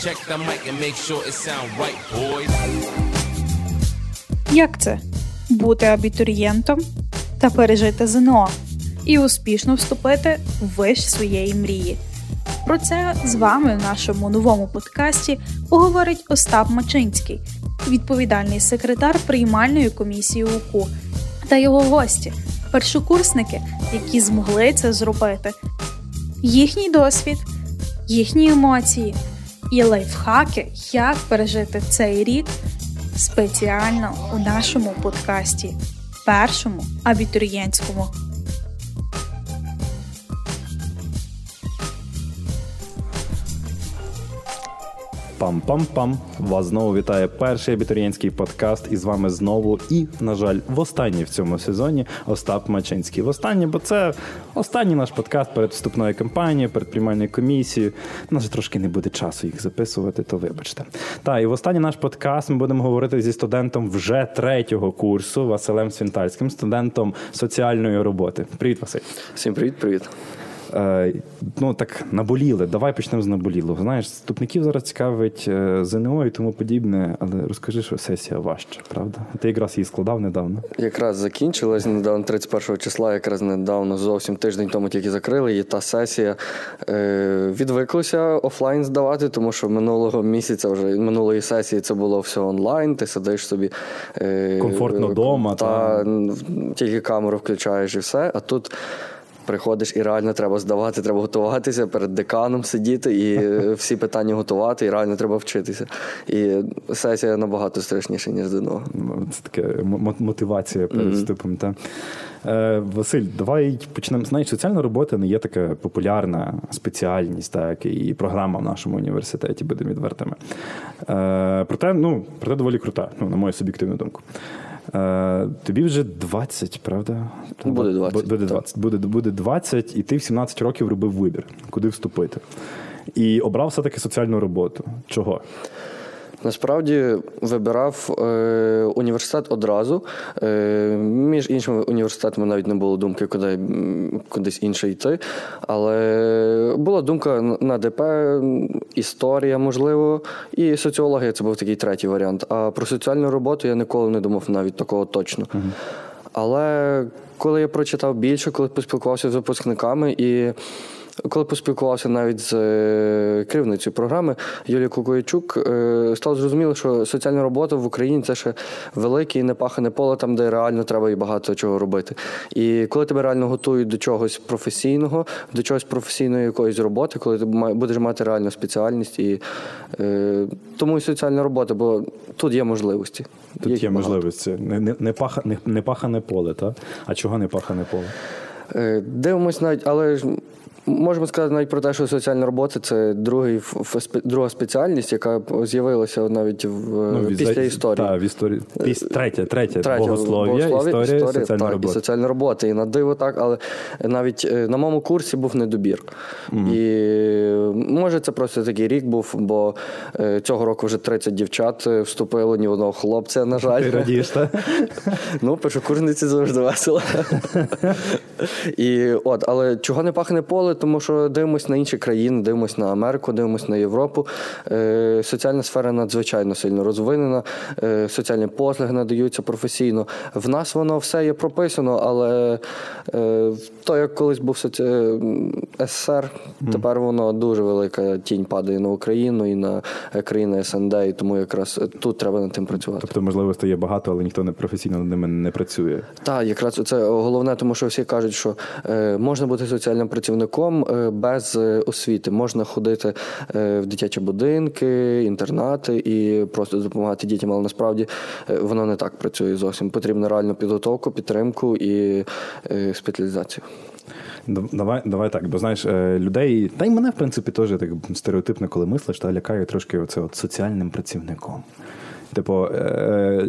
Check the mic and make sure it sound right, boys. Як це бути абітурієнтом та пережити ЗНО і успішно вступити в виш своєї мрії? Про це з вами в нашому новому подкасті поговорить Остап Мачинський, відповідальний секретар приймальної комісії УКУ, та його гості, першокурсники, які змогли це зробити, їхній досвід, їхні емоції і лайфхаки, як пережити цей рік спеціально у нашому подкасті, першому абітурієнтському. Пам-пам-пам! Вас знову вітає перший абітурієнтський подкаст. І з вами знову, і, на жаль, в останній в цьому сезоні Остап Мачинський. В останній, бо це останній наш подкаст перед вступною кампанією, перед приймальною комісією. У нас же трошки не буде часу їх записувати, то вибачте. Та і в останній наш подкаст ми будемо говорити зі студентом вже третього курсу Василем Свінтальським, студентом соціальної роботи. Привіт, Василь. Всім привіт, привіт. Е, ну так наболіли. Давай почнемо з наболілого. Знаєш, вступників зараз цікавить е, ЗНО і тому подібне, але розкажи, що сесія важча, правда? Ти якраз її складав недавно. Якраз закінчилась недавно 31 числа, якраз недавно зовсім тиждень тому тільки закрили її. Та сесія е, відвиклося офлайн здавати, тому що минулого місяця вже минулої сесії це було все онлайн. Ти сидиш собі е, комфортно вдома. Та, та тільки камеру включаєш і все. А тут. Приходиш і реально треба здавати, треба готуватися перед деканом сидіти і всі питання готувати, і реально треба вчитися. І сесія набагато страшніша, ніж ЗНО. Це таке мотивація перед вступом. Та. Е, Василь, давай почнемо. Знаєш, соціальна робота не є така популярна спеціальність, так і програма в нашому університеті, будемо відвертими. Е, Проте, ну, проте доволі крута, ну, на мою суб'єктивну думку. Е, тобі вже 20, правда? Буде 20. Буде 20. Буде, буде 20, і ти в 17 років робив вибір, куди вступити. І обрав все-таки соціальну роботу. Чого? Насправді вибирав е, університет одразу. Е, Між іншими університетами навіть не було думки, куди кудись інше йти. Але була думка на ДП, історія, можливо, і соціологія це був такий третій варіант. А про соціальну роботу я ніколи не думав навіть такого точно. Угу. Але коли я прочитав більше, коли поспілкувався з випускниками і. Коли поспілкувався навіть з е, керівницею програми Юлією Кукоячук, е, стало зрозуміло, що соціальна робота в Україні це ще велике і непахане поле, там, де реально треба і багато чого робити. І коли тебе реально готують до чогось професійного, до чогось професійної якоїсь роботи, коли ти будеш мати реальну спеціальність, і е, тому і соціальна робота, бо тут є можливості. Тут є, є можливості. Не не, не, паха, не, не пахане поле, так? А чого не пахане поле? Дивимось навіть, але Можемо сказати навіть про те, що соціальна робота це другий друга спеціальність, яка з'явилася навіть в ну, після від, історії. Так, в історії. Піс, третя, третя, третя богослов'я, богослов'я, історія, історія, соціальна так, робота. І соціальна робота. І на диво так, але навіть е, на моєму курсі був недобір. Mm-hmm. І може це просто такий рік був, бо е, цього року вже 30 дівчат е, вступило, ні одного хлопця, на жаль. Ти радієш, так? Ну, першокурсниці завжди весело. І от, але чого не пахне поле? тому що дивимося на інші країни, дивимося на Америку, дивимося на Європу. Е, соціальна сфера надзвичайно сильно розвинена, е, соціальні послуги надаються професійно. В нас воно все є прописано, але е, то, як колись був СССР, тепер воно дуже велика тінь падає на Україну і на країни СНД, і тому якраз тут треба над тим працювати. Тобто, можливо, стає багато, але ніхто не професійно над ними не працює. Так, якраз це головне, тому що всі кажуть, що можна бути соціальним працівником. Е, без е, освіти. Можна ходити е, в дитячі будинки, інтернати і просто допомагати дітям, але насправді воно не так працює зовсім. Потрібна реальну підготовку, підтримку і спеціалізацію. Давай давай так, бо знаєш, людей, та й мене, в принципі, теж так стереотипно, коли мислиш, та лякає трошки оце от соціальним працівником. Типу, е,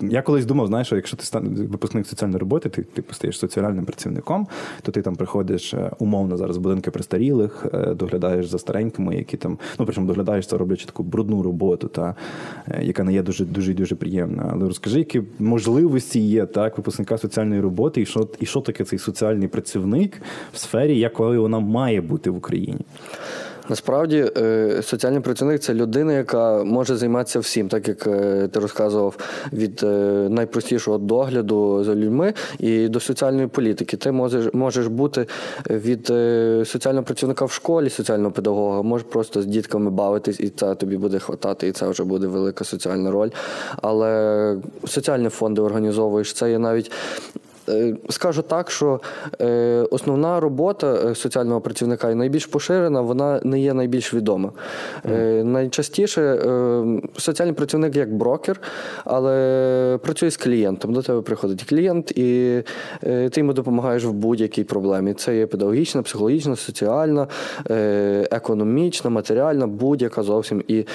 я колись думав, знаєш, що якщо ти стан випускник соціальної роботи, ти типу, стаєш соціальним працівником, то ти там приходиш е, умовно зараз в будинки престарілих, е, доглядаєш за старенькими, які там, ну причому доглядаєш це, роблячи таку брудну роботу, та яка не є дуже дуже дуже приємна. Але розкажи, які можливості є так, випускника соціальної роботи, і що і що таке цей соціальний працівник в сфері, якою вона має бути в Україні. Насправді, е, соціальний працівник це людина, яка може займатися всім, так як е, ти розказував, від е, найпростішого догляду за людьми і до соціальної політики. Ти можеш можеш бути від соціального працівника в школі, соціального педагога, можеш просто з дітками бавитись, і це тобі буде хватати, і це вже буде велика соціальна роль. Але соціальні фонди організовуєш, це є навіть скажу так, що е, основна робота е, соціального працівника і найбільш поширена, вона не є найбільш відома. Mm. Найчастіше соціальний працівник як брокер, але працює з клієнтом. До тебе приходить клієнт, і ти йому допомагаєш в будь-якій проблемі. Це є педагогічна, психологічна, соціальна, економічна, матеріальна, будь-яка зовсім. І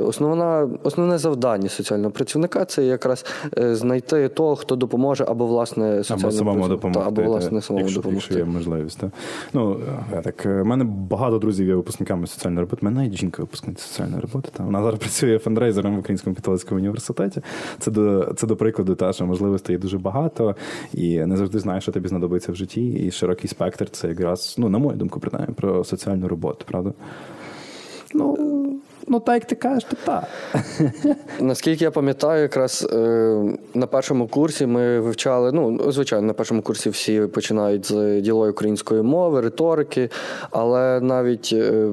основна, основне завдання соціального працівника це якраз знайти того, хто допоможе або власне власне або самому допомогти. або власне самому якщо, допомогти. Якщо є можливість. Так. Ну, так, У е, мене багато друзів є випускниками соціальної роботи. У мене навіть жінка випускниця соціальної роботи. Та. Вона зараз працює фандрейзером в Українському католицькому університеті. Це до це до прикладу, та, що можливостей є дуже багато, і не завжди знаєш, що тобі знадобиться в житті. І широкий спектр це якраз, ну, на мою думку, принаймні, про соціальну роботу, правда? Ну, Ну, так як ти кажеш, то так. Наскільки я пам'ятаю, якраз е, на першому курсі ми вивчали. Ну, звичайно, на першому курсі всі починають з ділої української мови, риторики, але навіть. Е,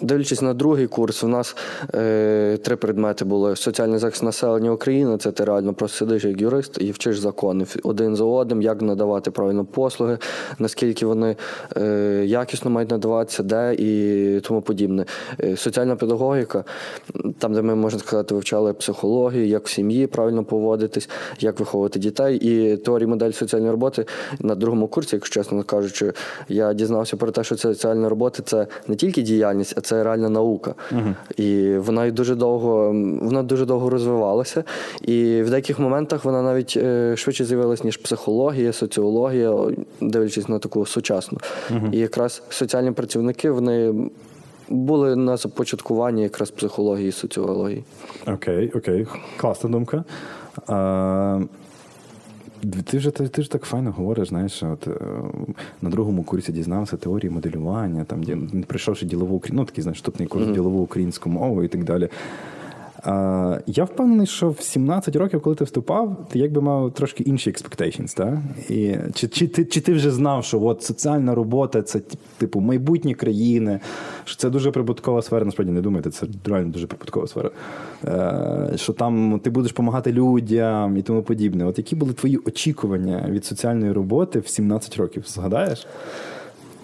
Дивлячись на другий курс, у нас е, три предмети були: соціальний захист населення України. Це ти реально просто сидиш як юрист і вчиш закони один за одним, як надавати правильно послуги, наскільки вони е, якісно мають надаватися, де і тому подібне. Е, соціальна педагогіка, там, де ми можна сказати, вивчали психологію, як в сім'ї правильно поводитись, як виховувати дітей. І теорії модель соціальної роботи на другому курсі, якщо чесно кажучи, я дізнався про те, що соціальна робота це не тільки діяльність, а це реальна наука. uh І вона дуже довго вона дуже довго розвивалася. І в деяких моментах вона навіть е, швидше з'явилася, ніж психологія, соціологія, дивлячись на таку сучасну. uh І якраз соціальні працівники вони. Були на започаткуванні якраз психології і соціології. Окей, окей, класна думка. Ти вже ти, ти ж так файно говориш, знаєш, от е, на другому курсі дізнався теорії моделювання, там прийшовши ділову ну такий знаєш, вступний курс mm-hmm. ділову українську мову і так далі. Я впевнений, що в 17 років, коли ти вступав, ти якби мав трошки інші expectations, так? Чи чи, ти чи ти вже знав, що от соціальна робота це типу майбутні країни, що це дуже прибуткова сфера, насправді не думайте, це реально дуже прибуткова сфера. Е, Що там ти будеш допомагати людям і тому подібне. От які були твої очікування від соціальної роботи в 17 років? Згадаєш?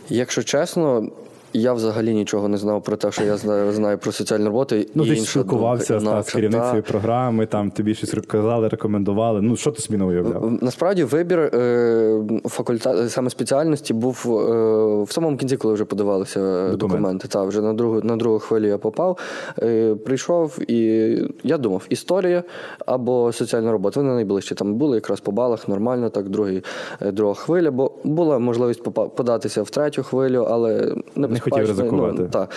Якщо чесно, я взагалі нічого не знав про те, що я знаю знаю про соціальну роботу. Ну, ти спілкувався з керівницею програми, там тобі щось казали, рекомендували. Ну, що ти собі не уявляв? Насправді вибір е, факультет саме спеціальності був е, в самому кінці, коли вже подавалися Документ. документи. Та, вже на другу на другу хвилю я попав. Е, Прийшов і я думав, історія або соціальна робота. Вони найближчі там були, якраз по балах, нормально, так, другий, е, друга хвиля, бо була можливість податися в третю хвилю, але не хотів ризикувати. Ну, так.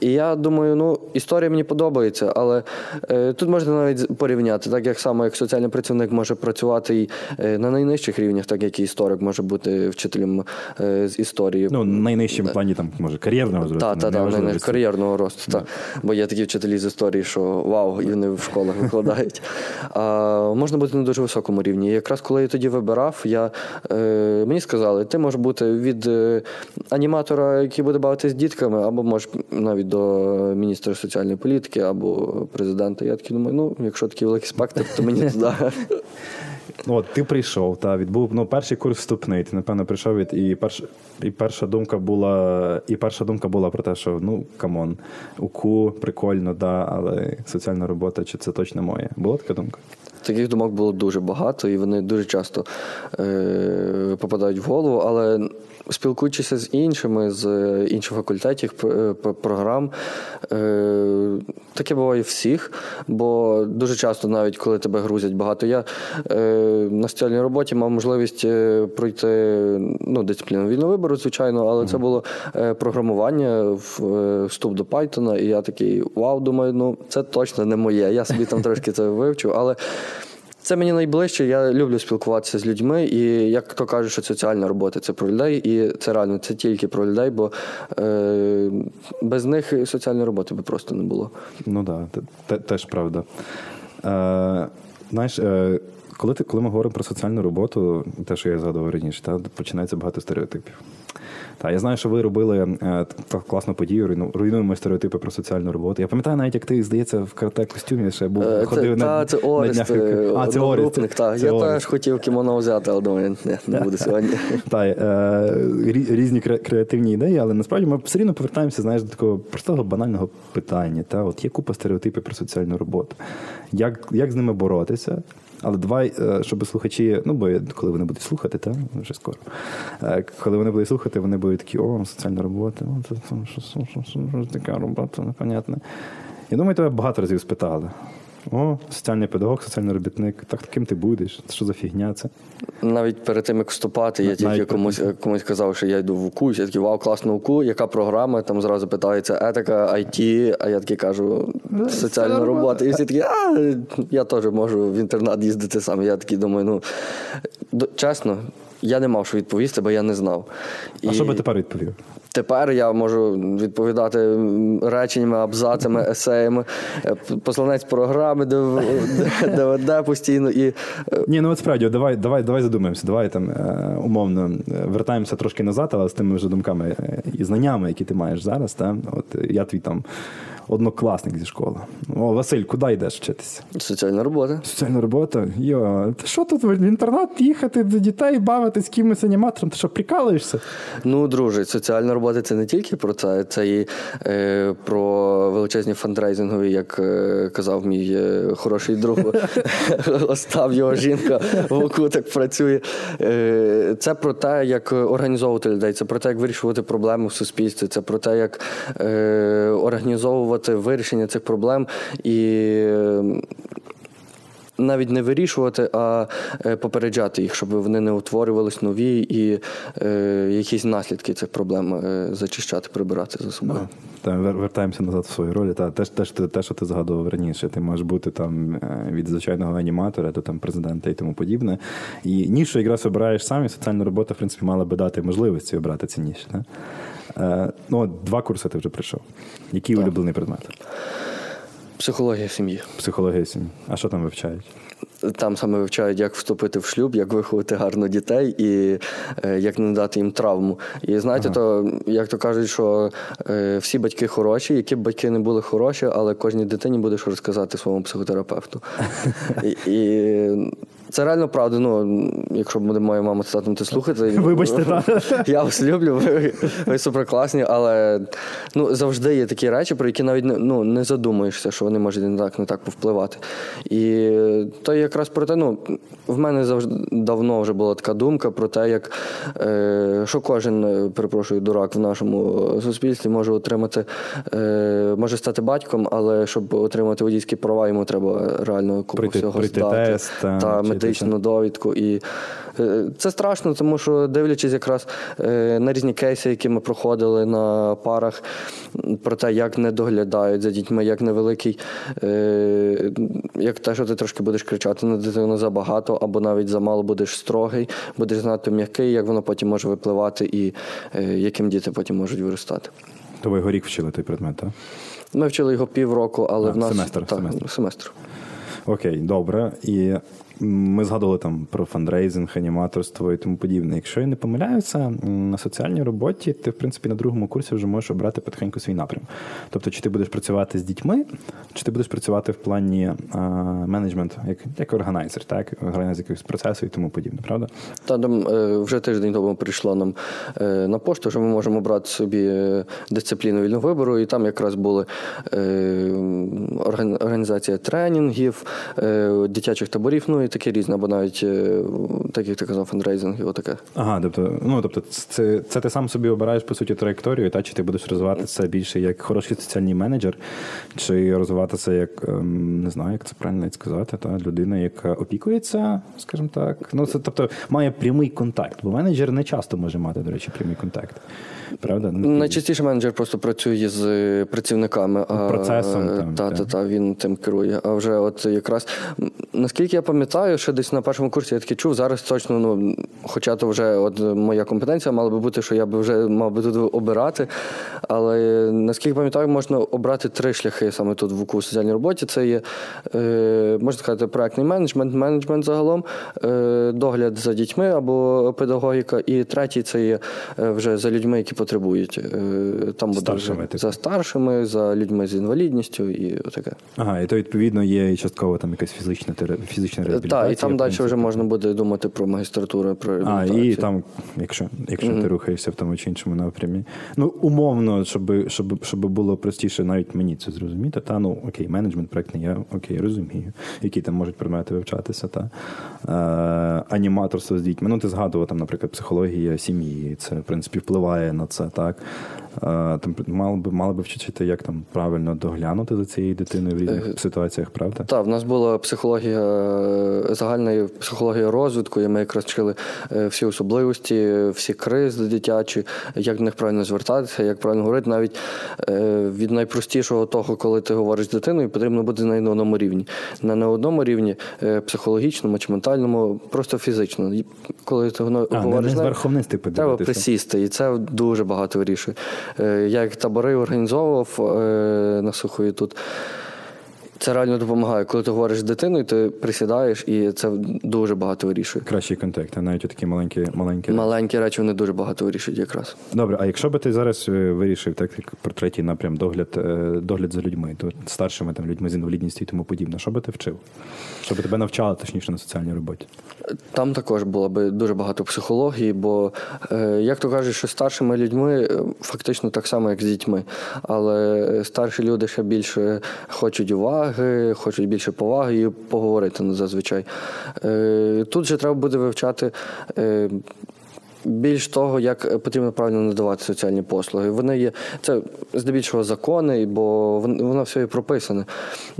І я думаю, ну історія мені подобається, але е, тут можна навіть порівняти, так як саме як соціальний працівник може працювати і е, на найнижчих рівнях, так як і історик може бути вчителем е, з історії. Ну, найнижчому плані там може кар'єрного зросту. Так, так, так, кар'єрного росту. Так. Бо є такі вчителі з історії, що вау, і вони в школах викладають. А можна бути на дуже високому рівні. І якраз коли я тоді вибирав, я, е, мені сказали, ти можеш бути від е, аніматора, який буде бавитися з дітками, або можеш навіть до міністра соціальної політики або президента. Я такий думаю, ну, якщо такий великий спектр, то мені туди. Ну, от ти прийшов, та відбув ну, перший курс вступний. Ти напевно прийшов від і перш, і перша думка була, і перша думка була про те, що ну come on, УКУ прикольно, да, але соціальна робота, чи це точно моє? Була така думка? Таких думок було дуже багато, і вони дуже часто е, попадають в голову, але спілкуючися з іншими, з інших факультетів, е, програм, е, таке буває всіх, бо дуже часто, навіть коли тебе грузять багато, я е, на соціальній роботі мав можливість пройти ну, дисципліну вільного вибору, звичайно, але це було програмування, вступ до Python, і я такий вау, думаю, ну це точно не моє. Я собі там трошки це вивчу, але. Це мені найближче. Я люблю спілкуватися з людьми, і як то кажуть, що соціальна робота це про людей, і це реально це тільки про людей, бо е, без них соціальної роботи би просто не було. Ну так, да, теж правда. Е, Знаєш, е, коли ти, коли ми говоримо про соціальну роботу, те, що я згадував раніше, та, починається багато стереотипів. Та, я знаю, що ви робили е, класну подію, руйнуємо стереотипи про соціальну роботу. Я пам'ятаю, навіть як ти, здається, в карате костюмі ще був е, ходив це, на та, це Орест, на а, це Орест. Так. Це я теж хотів кімоно взяти, але думаю, не, не буду сьогодні. Так, е, різні креативні ідеї, але насправді ми все рівно повертаємося знаєш, до такого простого банального питання. Та? От Є купа стереотипів про соціальну роботу. Як, Як з ними боротися? Але давай, е, щоб слухачі, ну бо коли вони будуть слухати, та вже скоро. Е, коли вони будуть слухати, вони будуть такі, о, соціальна робота, о, це, така робота, непонятна. Я думаю, тебе багато разів спитали. О, соціальний педагог, соціальний робітник. Так ким ти будеш? Що за фігня це? Навіть перед тим, як вступати, я тільки комусь комусь казав, що я йду в УКУ, я такий, вау, класну УКУ, яка програма? Там зразу питається етика, IT, а я такий кажу, соціальна робота. І всі такі, а я теж можу в інтернат їздити сам. Я такий думаю, ну чесно, я не мав що відповісти, бо я не знав. А що би тепер відповів? Тепер я можу відповідати реченнями, абзацами, есеями, посланець програми, ДВД постійно і. Ні, ну от справді, давай давай, давай задумаємося. Давай там умовно вертаємося трошки назад, але з тими вже думками і знаннями, які ти маєш зараз. Та? От я твій там однокласник зі школи. О, Василь, куди йдеш вчитися? Соціальна робота. Соціальна робота? Йо, ти що тут в інтернат їхати до дітей, бавитись кимось аніматором? Ти що, прикалуєшся? Ну, друже, соціальна робота це не тільки про це, це і е, про величезні фандрейзингові, як е, казав мій е, хороший друг Остав його жінка в так працює. Е, це про те, як організовувати людей, це про те, як вирішувати проблеми в суспільстві, це про те, як е, організовувати вирішення цих проблем і. Навіть не вирішувати, а попереджати їх, щоб вони не утворювались нові і е, якісь наслідки цих проблем е, зачищати, прибирати за собою. Та, вертаємося назад в свою роль. Та, теж, теж те, що ти згадував раніше. Ти можеш бути там від звичайного аніматора до там президента і тому подібне. І нішу якраз обираєш сам, і соціальна робота, в принципі, мала би дати можливості обрати ці ніші. Е, ну, Два курси ти вже прийшов. Який так. улюблений предмет? Психологія сім'ї. Психологія сім'ї. А що там вивчають? Там саме вивчають, як вступити в шлюб, як виховати гарно дітей і е, як не дати їм травму. І знаєте, ага. то як то кажуть, що е, всі батьки хороші, які б батьки не були хороші, але кожній дитині буде що розказати своєму психотерапевту. І, і це реально правда. Ну, якщо буде моя мама татом, то слухати. Вибачте, так. Я вас люблю, ви, ви суперкласні, але ну, завжди є такі речі, про які навіть ну, не задумуєшся, що вони можуть не так не так повпливати. І то якраз про те, ну, в мене завжди давно вже була така думка про те, як е, що кожен, перепрошую, дурак в нашому суспільстві може отримати, е, може стати батьком, але щоб отримати водійські права, йому треба реально купу прийти, всього прийти здати. Тест, та, та медичну довідку. І е, це страшно, тому що дивлячись якраз е, на різні кейси, які ми проходили на парах, про те, як не доглядають за дітьми, як невеликий, е, як те, що ти трошки будеш кричати на дитину забагато, або навіть замало будеш строгий, будеш знати м'який, як воно потім може випливати і яким діти потім можуть виростати. То ви його рік вчили той предмет, так? Ми вчили його півроку, але а, в нас семестр, так, семестр. семестр. Окей, добре. І ми згадували там про фандрейзинг, аніматорство і тому подібне. Якщо я не помиляюся, на соціальній роботі ти, в принципі, на другому курсі вже можеш обрати потихеньку свій напрям. Тобто, чи ти будеш працювати з дітьми, чи ти будеш працювати в плані а, менеджменту, як як органайзер, так, органайзер якогось процесу і тому подібне, правда? Та там вже тиждень тому прийшло нам е, на пошту, що ми можемо брати собі е, дисципліну вільного вибору, і там якраз були е, організація тренінгів, дитячих таборів. ну і таке різне, або навіть е, так, як ти казав, фандрейзинг і отаке. Ага, тобто, ну тобто, це це ти сам собі обираєш по суті траєкторію, та чи ти будеш розвиватися більше як хороший соціальний менеджер, чи розвиватися як ем, не знаю, як це правильно сказати, та людина, яка опікується, скажімо так. Ну це тобто має прямий контакт, бо менеджер не часто може мати, до речі, прямий контакт. Правда? Найчастіше менеджер просто працює з е, працівниками, процесом. Та, та, та, він тим керує. А вже от якраз наскільки я пам'ятаю пам'ятаю, що десь на першому курсі я таки чув. Зараз точно, ну, хоча то вже от моя компетенція мала би бути, що я би вже мав би тут обирати. Але наскільки пам'ятаю, можна обрати три шляхи саме тут в УКУ соціальній роботі. Це є, е, можна сказати, проектний менеджмент, менеджмент загалом, е, догляд за дітьми або педагогіка. І третій це є е, вже за людьми, які потребують. Е, там Старшими, вже типу. за старшими, за людьми з інвалідністю і таке. Ага, і то відповідно є частково там якась фізична фізична реабілітація. Так, і там далі вже можна буде думати про магістратуру, про А, і там, якщо, якщо ти рухаєшся в тому чи іншому напрямі. Ну, умовно, щоб, щоб, щоб було простіше навіть мені це зрозуміти. Та ну окей, менеджмент проектний, я окей, розумію, які там можуть предмети вивчатися. Та е, аніматорство з дітьми. Ну, ти згадував там, наприклад, психологія сім'ї. Це в принципі впливає на це, так. Е, там мало би мали би вчити, як там правильно доглянути за цією дитиною в різних ситуаціях, правда? Так, в нас була психологія е, загальна психологія розвитку, і ми якраз вчили е, всі особливості, всі кризи дитячі, як до них правильно звертатися, як правильно говорити. Навіть е, від найпростішого того, коли ти говориш з дитиною, потрібно бути на одному рівні. Не на одному рівні е, психологічному чи ментальному, просто фізично. Коли ти говориш не з зверху вниз ти Треба присісти, і це дуже багато вирішує. Е, Я як табори організовував е, на сухої тут. Це реально допомагає. Коли ти говориш з дитиною, ти присідаєш, і це дуже багато вирішує. Кращий контакт, а навіть такі маленькі, маленькі. Маленькі речі вони дуже багато вирішують якраз. Добре, а якщо би ти зараз е, вирішив, так як про третій напрям догляд, е, догляд за людьми, то старшими там людьми з інвалідністю і тому подібне, що би ти вчив? Що би тебе навчали точніше на соціальній роботі? Там також було би дуже багато психології, бо, е, як то кажуть, що старшими людьми фактично так само, як з дітьми. Але старші люди ще більше хочуть уваги, хочуть більше поваги і поговорити ну, зазвичай. Е, Тут же треба буде вивчати. Е, Більш того, як потрібно правильно надавати соціальні послуги. Вони є це здебільшого закони, бо воно все і прописане.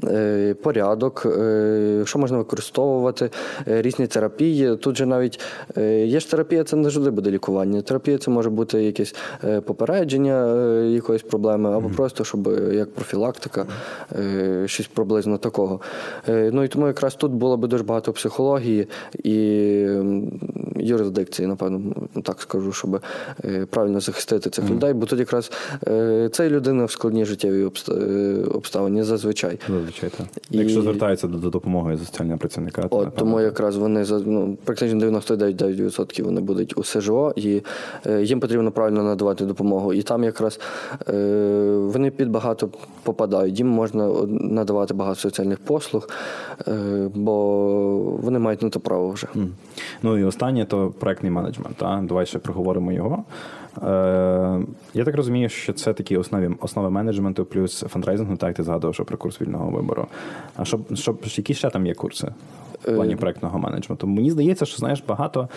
Е, Порядок, е, що можна використовувати, е, різні терапії. Тут же навіть е, є ж терапія, це не завжди буде лікування. Терапія це може бути якесь е, попередження е, якоїсь проблеми, або просто щоб е, як профілактика, е, щось приблизно такого. Е, Ну і тому якраз тут було би дуже багато психології і юрисдикції, напевно, так скажу, щоб е, правильно захистити цих людей, бо тут якраз е, це людина в складній життєвій обста- е, обставині зазвичай. Зазвичай так. І- Якщо звертаються до, до допомоги соціального працівника, то От напевно, тому якраз вони ну практично 99,9% вони будуть у СЖО, і їм потрібно правильно надавати допомогу. І там якраз вони під багато попадають. Їм можна надавати багато соціальних послуг, бо вони мають на то право вже. Ну і останнє то проектний менеджмент. Та? Давай ще проговоримо його. Е, я так розумію, що це такі основи, основи менеджменту плюс фандрайзингу, так ти згадував, що про курс вільного вибору. А що, що, які ще там є курси? В плані проектного менеджменту. Мені здається, що знаєш, багато,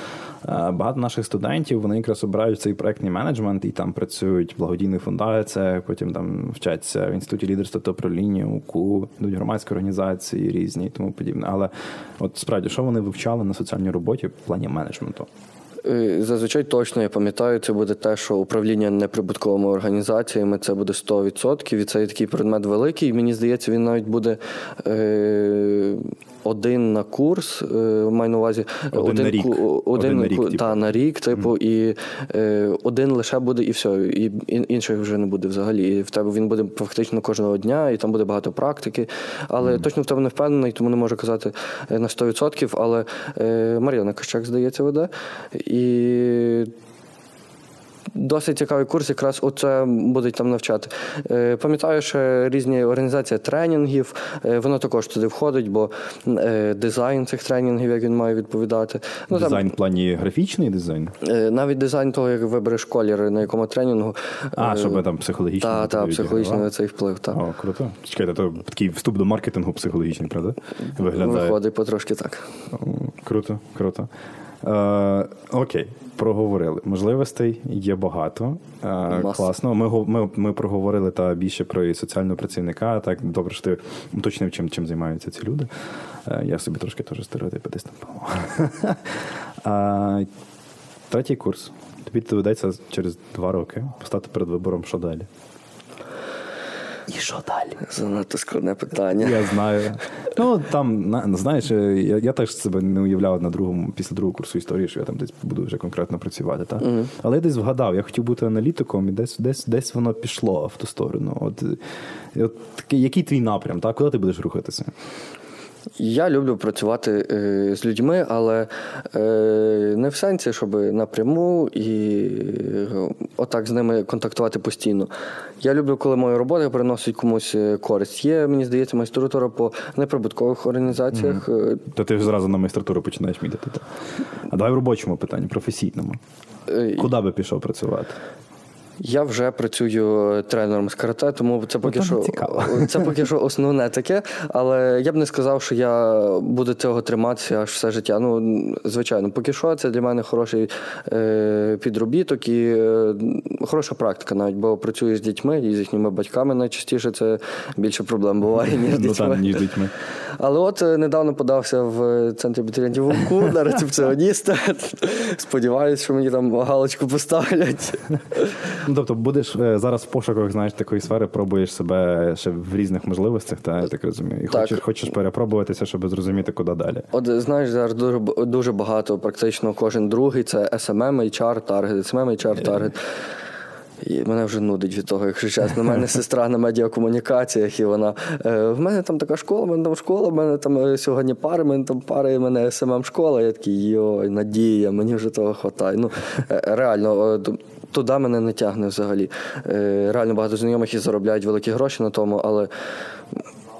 е, багато наших студентів вони якраз обирають цей проектний менеджмент і там працюють в благодійних фундаціях, потім там вчаться в інституті лідерства та управління, УКУ, йдуть громадські організації різні і тому подібне. Але от справді, що вони вивчали на соціальній роботі в плані менеджменту? Е, Зазвичай точно я пам'ятаю, це буде те, що управління неприбутковими організаціями це буде 100%. І це такий предмет великий. Мені здається, він навіть буде е, один на курс. Е, маю на увазі Один на рік. ку- Один на рік, типу. та, на рік, типу, і е, один лише буде, і все. І інших вже не буде взагалі. І в тебе він буде фактично кожного дня, і там буде багато практики. Але точно в тебе не впевнений, тому не можу казати е, на 100%. Але е, Мар'яна Кощак, здається, веде. І Досить цікавий курс, якраз оце будуть там навчати. Е, Пам'ятаю, що різні організації тренінгів, е, воно також туди входить, бо е, дизайн цих тренінгів, як він має відповідати. Ну, там, Дизайн в плані графічний дизайн? навіть дизайн того, як вибереш колір, на якому тренінгу. А, щоб там психологічно. Та, та, психологічний цей вплив. Та. О, круто. Чекайте, то такий вступ до маркетингу психологічний, правда? Виглядає. Виходить потрошки так. О, Круто, круто. Е, окей, проговорили. Можливостей є багато. Е, Маса. класно. Ми, ми, ми проговорили та більше про і соціального працівника. Так, добре, що ти уточнив, чим, чим займаються ці люди. Е, я собі трошки теж стереотипи десь там поламав. Е, Третій курс. Тобі доведеться через два роки постати перед вибором, що далі. І що далі? Занадто складне питання. Я знаю. Ну там знаєш, е, я, я теж себе не уявляв на другому, після другого курсу історії, що я там десь буду вже конкретно працювати. Та? Але я десь вгадав, я хотів бути аналітиком, і десь десь, десь воно пішло в ту сторону. От, от який твій напрям? Та? Куди ти будеш рухатися? Я люблю працювати е, з людьми, але е, не в сенсі, щоб напряму і е, отак з ними контактувати постійно. Я люблю, коли моя робота приносить комусь користь. Є, мені здається, майстратура по неприбуткових організаціях. Е, То ти зразу на майстратуру починаєш мітити. А давай в робочому питанні, професійному. Куди би пішов працювати? Я вже працюю тренером з карате, тому це поки то що цікаво. це поки що основне таке. Але я б не сказав, що я буду цього триматися аж все життя. Ну, звичайно, поки що це для мене хороший е, підробіток і е, хороша практика, навіть бо працюю з дітьми і з їхніми батьками найчастіше це більше проблем буває, ніж з Ну, дітьми. там, ніж дітьми. Але от е, недавно подався в центрі абітурієнтів ВУКУ на рецепціоніста. Сподіваюсь, що мені там галочку поставлять. Ну, тобто будеш е, зараз в пошуках знаєш, такої сфери, пробуєш себе ще в різних можливостях, та, я так розумію. І Так. хочеш, хочеш перепробуватися, щоб зрозуміти, куди далі. От знаєш, зараз дуже, дуже багато, практично кожен другий це SMM, HR, таргет, SMM, HR, таргет. І мене вже нудить від того, якщо чесно. У мене сестра на медіакомунікаціях, і вона е, в мене там така школа, в мене там школа, в мене там е, сьогодні пари, в мене там пари, в мене SMM школа. Я такий, йой, надія, мені вже того хватає. Ну, е, реально, туди мене не тягне взагалі. Е, Реально багато знайомих і заробляють великі гроші на тому, але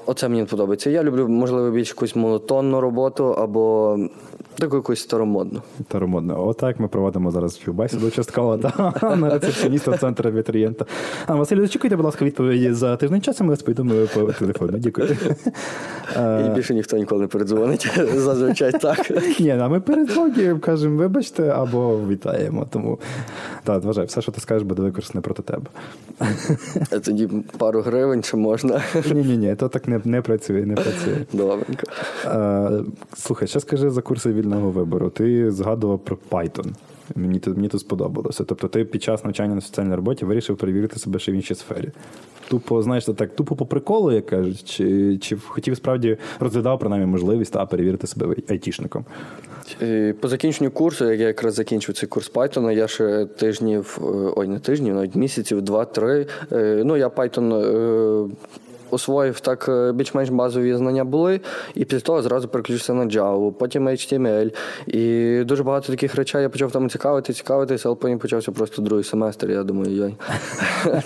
Оце мені подобається. Я люблю, можливо, більш якусь монотонну роботу або таку якусь старомодну. Таромодно. Отак ми проводимо зараз співбесіду частково та, на рецепціоніста центру абітурієнта. А, Василь, зачекуйте, будь ласка, відповіді за тиждень часу, ми вас повідомимо по телефону. Дякую. І більше ніхто ніколи не передзвонить. Зазвичай так. Ні, ну, а ми передзвонюємо, кажемо, вибачте, або вітаємо. Тому так, вважай, все, що ти скажеш, буде використане проти тебе. Тоді пару гривень ще можна. Ні, ні, ні, то так не, працює, не працює. Добренько. Слухай, ще скажи за курси вільного вибору. Ти згадував про Python. Мені тут, мені тут сподобалося. Тобто, ти під час навчання на соціальній роботі вирішив перевірити себе ще в іншій сфері. Тупо, знаєш, так, тупо по приколу, як кажуть, чи, чи хотів справді розглядав принаймні можливість та перевірити себе айтішником. Е, По закінченню курсу, як я якраз закінчив цей курс Python, я ще тижнів, е, ой, не тижнів, навіть місяців, два-три. е, Ну, я Python освоїв так е, більш-менш базові знання були, і після того зразу переключився на Java, потім HTML. І дуже багато таких речей я почав там цікавити, цікавитися, але потім почався просто другий семестр. Я думаю, йой.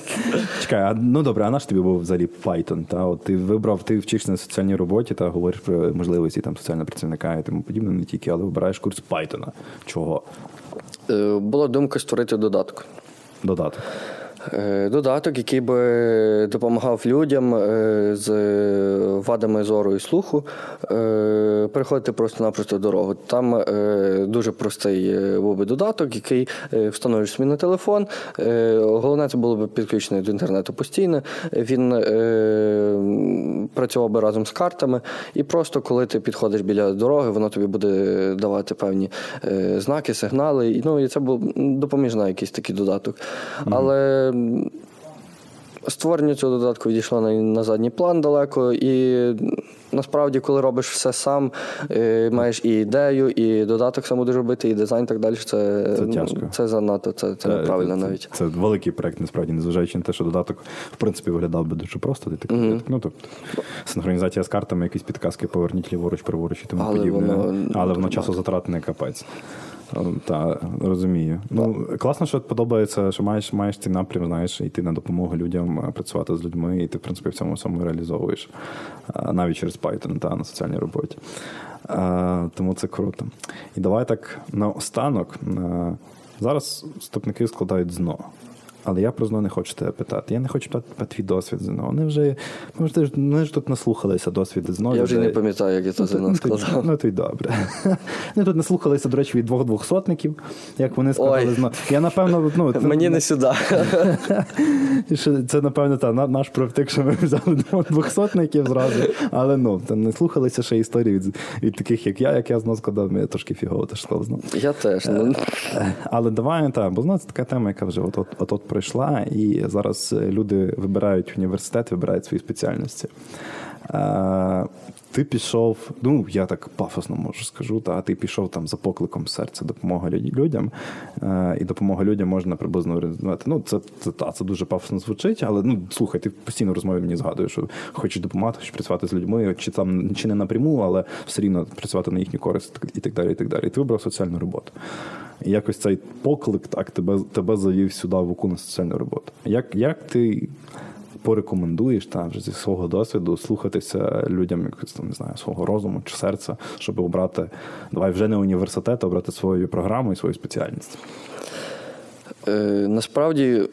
Чекай, а, ну добре, а наш тобі був взагалі Python? Та? От ти вибрав, ти вчишся на соціальній роботі та говориш про можливості там, соціального працівника і тому подібне, не тільки, але вибираєш курс Python. Чого? Е, Була думка створити додаток. Додати. Е, Додаток, який би допомагав людям е, з вадами зору і слуху е, переходити просто-напросто дорогу. Там дуже простий був би додаток, який встановлюєш собі на телефон. Головне, це було б підключений до інтернету постійно. Він працював би разом з картами, і просто коли ти підходиш біля дороги, воно тобі буде давати певні знаки, сигнали. Ну, і це був допоміжний якийсь такий додаток. Але створення цього додатку відійшло на, на задній план далеко. І насправді, коли робиш все сам, е, маєш і ідею, і додаток сам будеш робити, і дизайн, і так далі. Це, Це ну, тяжко. Це занадто, це, це неправильно це, навіть. Це, це великий проект, насправді, незважаючи на те, що додаток в принципі виглядав би дуже просто. Ти такий, Мгм. ну, тобто, синхронізація з картами, якісь підказки, поверніть ліворуч, праворуч і тому Але подібне. воно Але воно багато. часозатратний капець. Та розумію. Ну класно, що подобається, що маєш маєш цей напрям, знаєш, йти на допомогу людям, е, працювати з людьми, і ти в принципі в цьому самому реалізовуєш навіть через Python та на соціальній роботі. Тому це круто. І давай так наостанок. Зараз вступники складають ЗНО. Але я про ЗНО не хочу тебе питати. Я не хочу питати про твій досвід ЗНО. Вони вже, ж, ми ж тут наслухалися досвід ЗНО. Я вже не пам'ятаю, як я це Ну, нас складав. Ну, то й добре. Ми тут наслухалися, до речі, від двох двохсотників, як вони складали. ЗНО. Я, напевно, ну, Мені не сюди. це, напевно, та, наш провтик, що ми взяли двох двохсотників зразу. Але ну, не слухалися ще історії від, від таких, як я, як я знов складав, я трошки фігово теж склав ЗНО. Я теж. Ну, Але давай так, бо знов це така тема, яка вже от-от, от-от пройшла, і зараз люди вибирають університет, вибирають свої спеціальності. Ти пішов, ну я так пафосно можу скажу, та ти пішов там за покликом серця допомога людям, е, і допомога людям можна приблизно орієнтувати. Ну, це це, та, це дуже пафосно звучить, але ну слухай, ти постійно в розмові мені згадуєш, що хочеш допомагати, хочеш працювати з людьми, чи там чи не напряму, але все рівно працювати на їхню користь і так далі. І так далі. І ти вибрав соціальну роботу. І якось цей поклик так тебе тебе завів сюди в оку на соціальну роботу. Як, Як ти порекомендуєш там вже зі свого досвіду слухатися людям, якось там не знаю, свого розуму чи серця, щоб обрати давай вже не університет, а обрати свою програму і свою спеціальність? Е, Насправді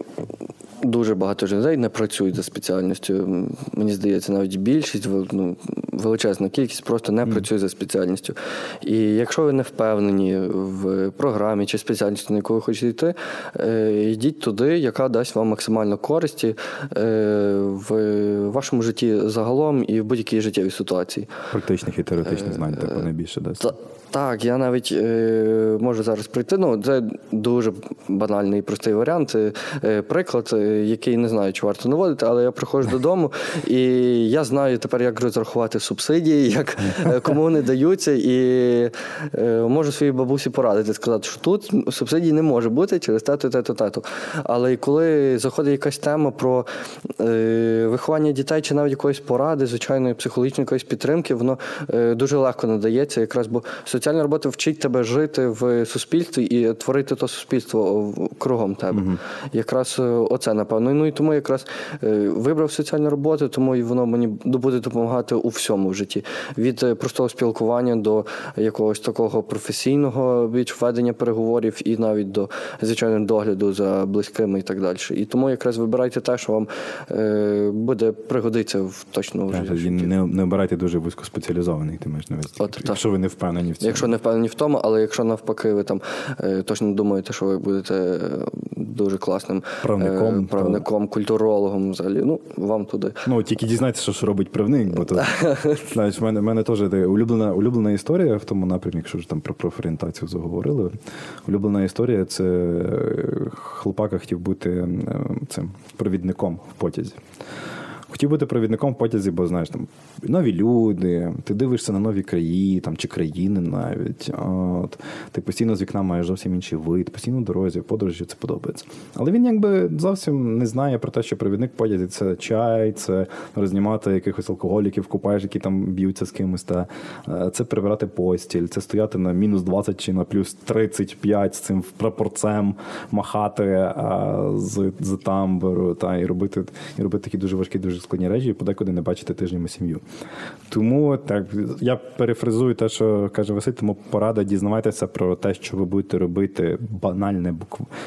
дуже багато людей не працюють за спеціальністю. Мені здається, навіть більшість ну, величезна кількість просто не mm. працює за спеціальністю. І якщо ви не впевнені в програмі чи спеціальності, на яку ви хочете йти, е, йдіть туди, яка дасть вам максимально користі е, в вашому житті загалом і в будь-якій життєвій ситуації. Практичних і теоретичних знань так найбільше дасть. Так, я навіть е, можу зараз прийти. Ну, це дуже банальний і простий варіант. Е, приклад, е, який не знаю, чи варто наводити, але я приходжу додому, і я знаю тепер, як розрахувати субсидії, як е, кому вони даються, і е, можу своїй бабусі порадити, сказати, що тут субсидій не може бути через тето, тето, тето. Але коли заходить якась тема про е, виховання дітей, чи навіть якоїсь поради, звичайної психологічної якоїсь підтримки, воно дуже легко надається, якраз бо соціальна робота вчить тебе жити в суспільстві і творити то суспільство кругом тебе. uh Якраз оце напевно. Ну і тому якраз вибрав соціальну роботу, тому і воно мені буде допомагати у всьому в житті. Від е, простого спілкування до якогось такого професійного більш ведення переговорів, і навіть до звичайного догляду за близькими і так далі. І тому якраз вибирайте те, що вам буде пригодитися в точному житті. Не не обирайте дуже вузькоспеціалізований, ти маєш на увазі. Якщо ви не впевнені в цьому. Якщо не впевнені в тому, але якщо навпаки, ви там е, точно думаєте, що ви будете е, дуже класним правником, е, правником, то... культурологом, взагалі, ну вам туди. Ну тільки дізнайтеся, що робить правник, бо то знаєш, в мене в мене теж улюблена улюблена історія в тому напрямі, якщо ж там про профорієнтацію заговорили. Улюблена історія це хлопака хотів бути цим провідником в потязі. Хотів бути провідником в потязі, бо знаєш, там нові люди, ти дивишся на нові краї там, чи країни навіть. От, Ти постійно з вікна маєш зовсім інший вид, постійно дорозі, подорожі це подобається. Але він якби зовсім не знає про те, що провідник в потязі це чай, це рознімати якихось алкоголіків, купаєш, які там б'ються з кимось. Та, е, Це прибирати постіль, це стояти на мінус 20 чи на плюс 35 з цим прапорцем, махати а, з з тамбуру та, і робити і робити такі дуже важкі, дуже складні речі, і подекуди не бачити тижнями сім'ю. Тому так я перефразую те, що каже Василь, тому порада дізнавайтеся про те, що ви будете робити банальне,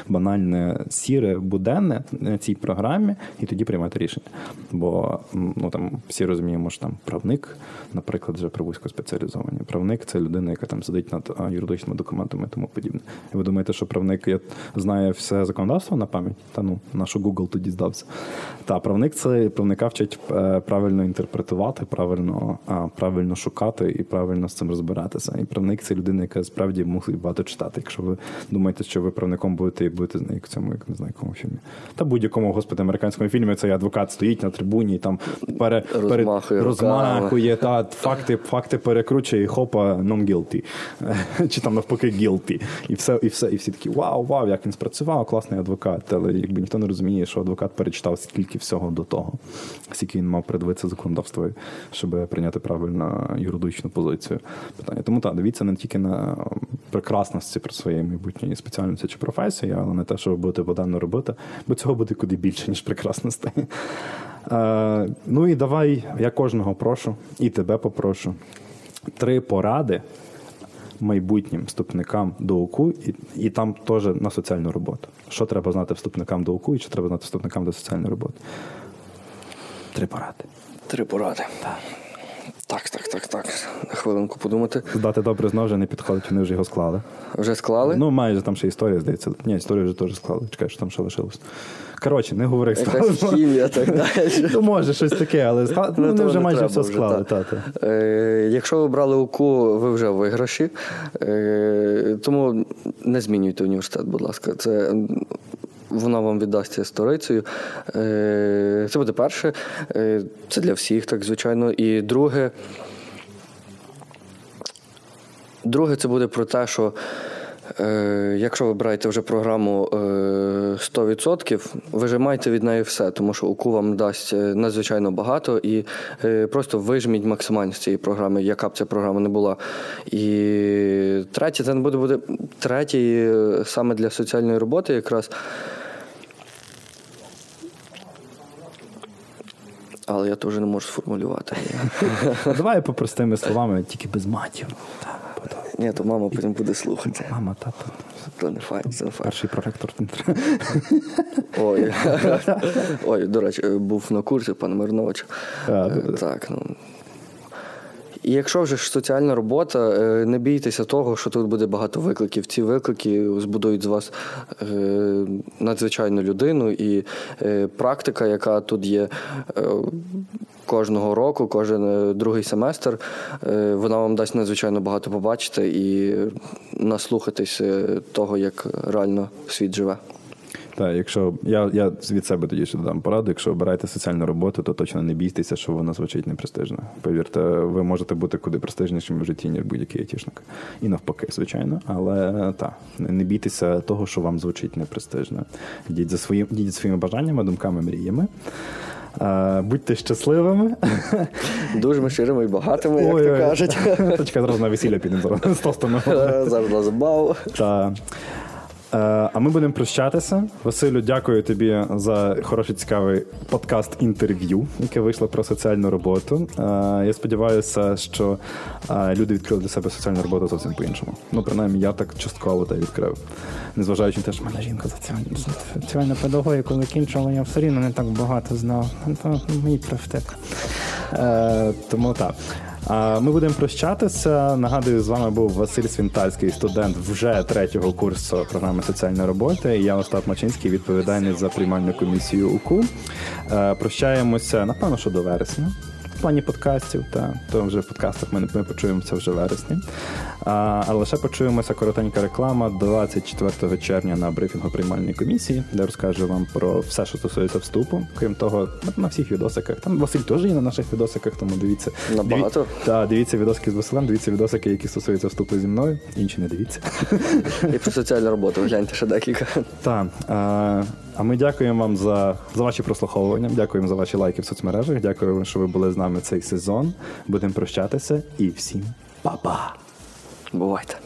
банальне сіре, буденне на цій програмі, і тоді приймати рішення. Бо ну там всі розуміємо, що там правник, наприклад, вже про вузькоспеціалізовані. Правник це людина, яка там сидить над юридичними документами і тому подібне. І ви думаєте, що правник знає все законодавство на пам'ять? Та ну, нашу Google тоді здався. Та правник це правника вчить е, правильно інтерпретувати, правильно правильно шукати і правильно з цим розбиратися. І правник це людина, яка справді мусить багато читати. Якщо ви думаєте, що ви правником будете і будете як в цьому, як не знаю, якому фільмі. Та будь-якому господи американському фільмі цей адвокат стоїть на трибуні і там пере, розмахує, розмахує та факти, факти перекручує і хопа non guilty. Чи там навпаки guilty. І все, і все, і всі такі вау, вау, як він спрацював, класний адвокат. Але якби ніхто не розуміє, що адвокат перечитав скільки всього до того скільки він мав придивитися законодавство, щоб прийняти правильну юридичну позицію питання. Тому так, дивіться не тільки на прекрасності про своєї майбутньої спеціальності чи професії, але не те, що ви будете буденно робити, бо цього буде куди більше, ніж прекрасностей. Ну і давай я кожного прошу, і тебе попрошу. Три поради. Майбутнім вступникам до УКУ, і і там теж на соціальну роботу. Що треба знати вступникам до УКУ і що треба знати вступникам до соціальної роботи? Три поради. Три поради. Так. Так, так, так, так. Хвилинку подумати. Здати добре знову вже не підходить, вони вже його склали. Вже склали? Ну, майже там ще історія, здається. Ні, історію вже теж склали. Чекай, що там ще лишилось. Коротше, не говори Якась хімія, так далі. Ну, може, щось таке, але склад... ну, вони вже майже все склали. Вже, та. Та, та. Е, Якщо ви брали УКУ, ви вже в виграші. Е, Тому не змінюйте університет, будь ласка. Це вона вам віддасться сторицею. Е, Це буде перше. Е, Це для всіх, так звичайно. І друге. Друге, це буде про те, що е, якщо ви берете вже програму е, 100%, вижимайте від неї все, тому що УКУ вам дасть е, надзвичайно багато і е, просто вижміть максимально з цієї програми, яка б ця програма не була. І третє, це не буде, буде третє е, саме для соціальної роботи якраз. Але я теж не можу сформулювати. Давай простими словами, тільки без матів. Ні, то мама потім буде слухати. Мама, тато, Це не факт, це не факт. перший проректор. Ой, Ой, до речі, був на курсі пан Мирнович. Так, ну. І якщо вже ж соціальна робота, е, не бійтеся того, що тут буде багато викликів. Ці виклики збудують з вас е, надзвичайну людину, і е, практика, яка тут є кожного року, кожен другий семестр, вона вам дасть надзвичайно багато побачити і наслухатись того, як реально світ живе. Так, якщо я, я від себе тоді ще додам пораду, якщо обираєте соціальну роботу, то точно не бійтеся, що вона звучить непрестижно. Повірте, ви можете бути куди престижнішим в житті, ніж будь-який айтішник. І навпаки, звичайно. Але так, не бійтеся того, що вам звучить непрестижно. Йдіть за своїм, йдіть своїми бажаннями, думками, мріями. Е, Будьте щасливими. Дуже щирими і багатими, як то кажуть. Точка зразу на весілля підемо зараз з тостами. Зараз. Е, А ми будемо прощатися. Василю, дякую тобі за хороший цікавий подкаст інтерв'ю, яке вийшло про соціальну роботу. Е, Я сподіваюся, що е, люди відкрили для себе соціальну роботу зовсім по-іншому. Ну, принаймні, я так частково те відкрив. Незважаючи на те, що мене жінка соціальна соціальна педагогіку закінчила, я все рівно не так багато знав. То мій профтек. Е, Тому так. Ми будемо прощатися. Нагадую, з вами був Василь Свінтальський, студент вже третього курсу програми соціальної роботи. Я Остап Мачинський, відповідальний за приймальну комісію УКУ. Е, Прощаємося, напевно, що до вересня. В плані подкастів, та то вже в подкастах ми, ми почуємося вже в вересні. А, але лише почуємося коротенька реклама 24 червня на брифінгу приймальної комісії, де розкажу вам про все, що стосується вступу. Крім того, на- всіх відосиках. Там Василь теж є на наших відосиках, тому дивіться. Набагато? Диві... Так, дивіться відосики з Василем, дивіться відосики, які стосуються вступу зі мною. Інші не дивіться. І про соціальну роботу гляньте ще декілька. Так. А, ми дякуємо вам за, за ваші прослуховування. Дякуємо за ваші лайки в соцмережах. Дякуємо, що ви були з нами цей сезон. Будемо прощатися і всім па-па! Бувайте.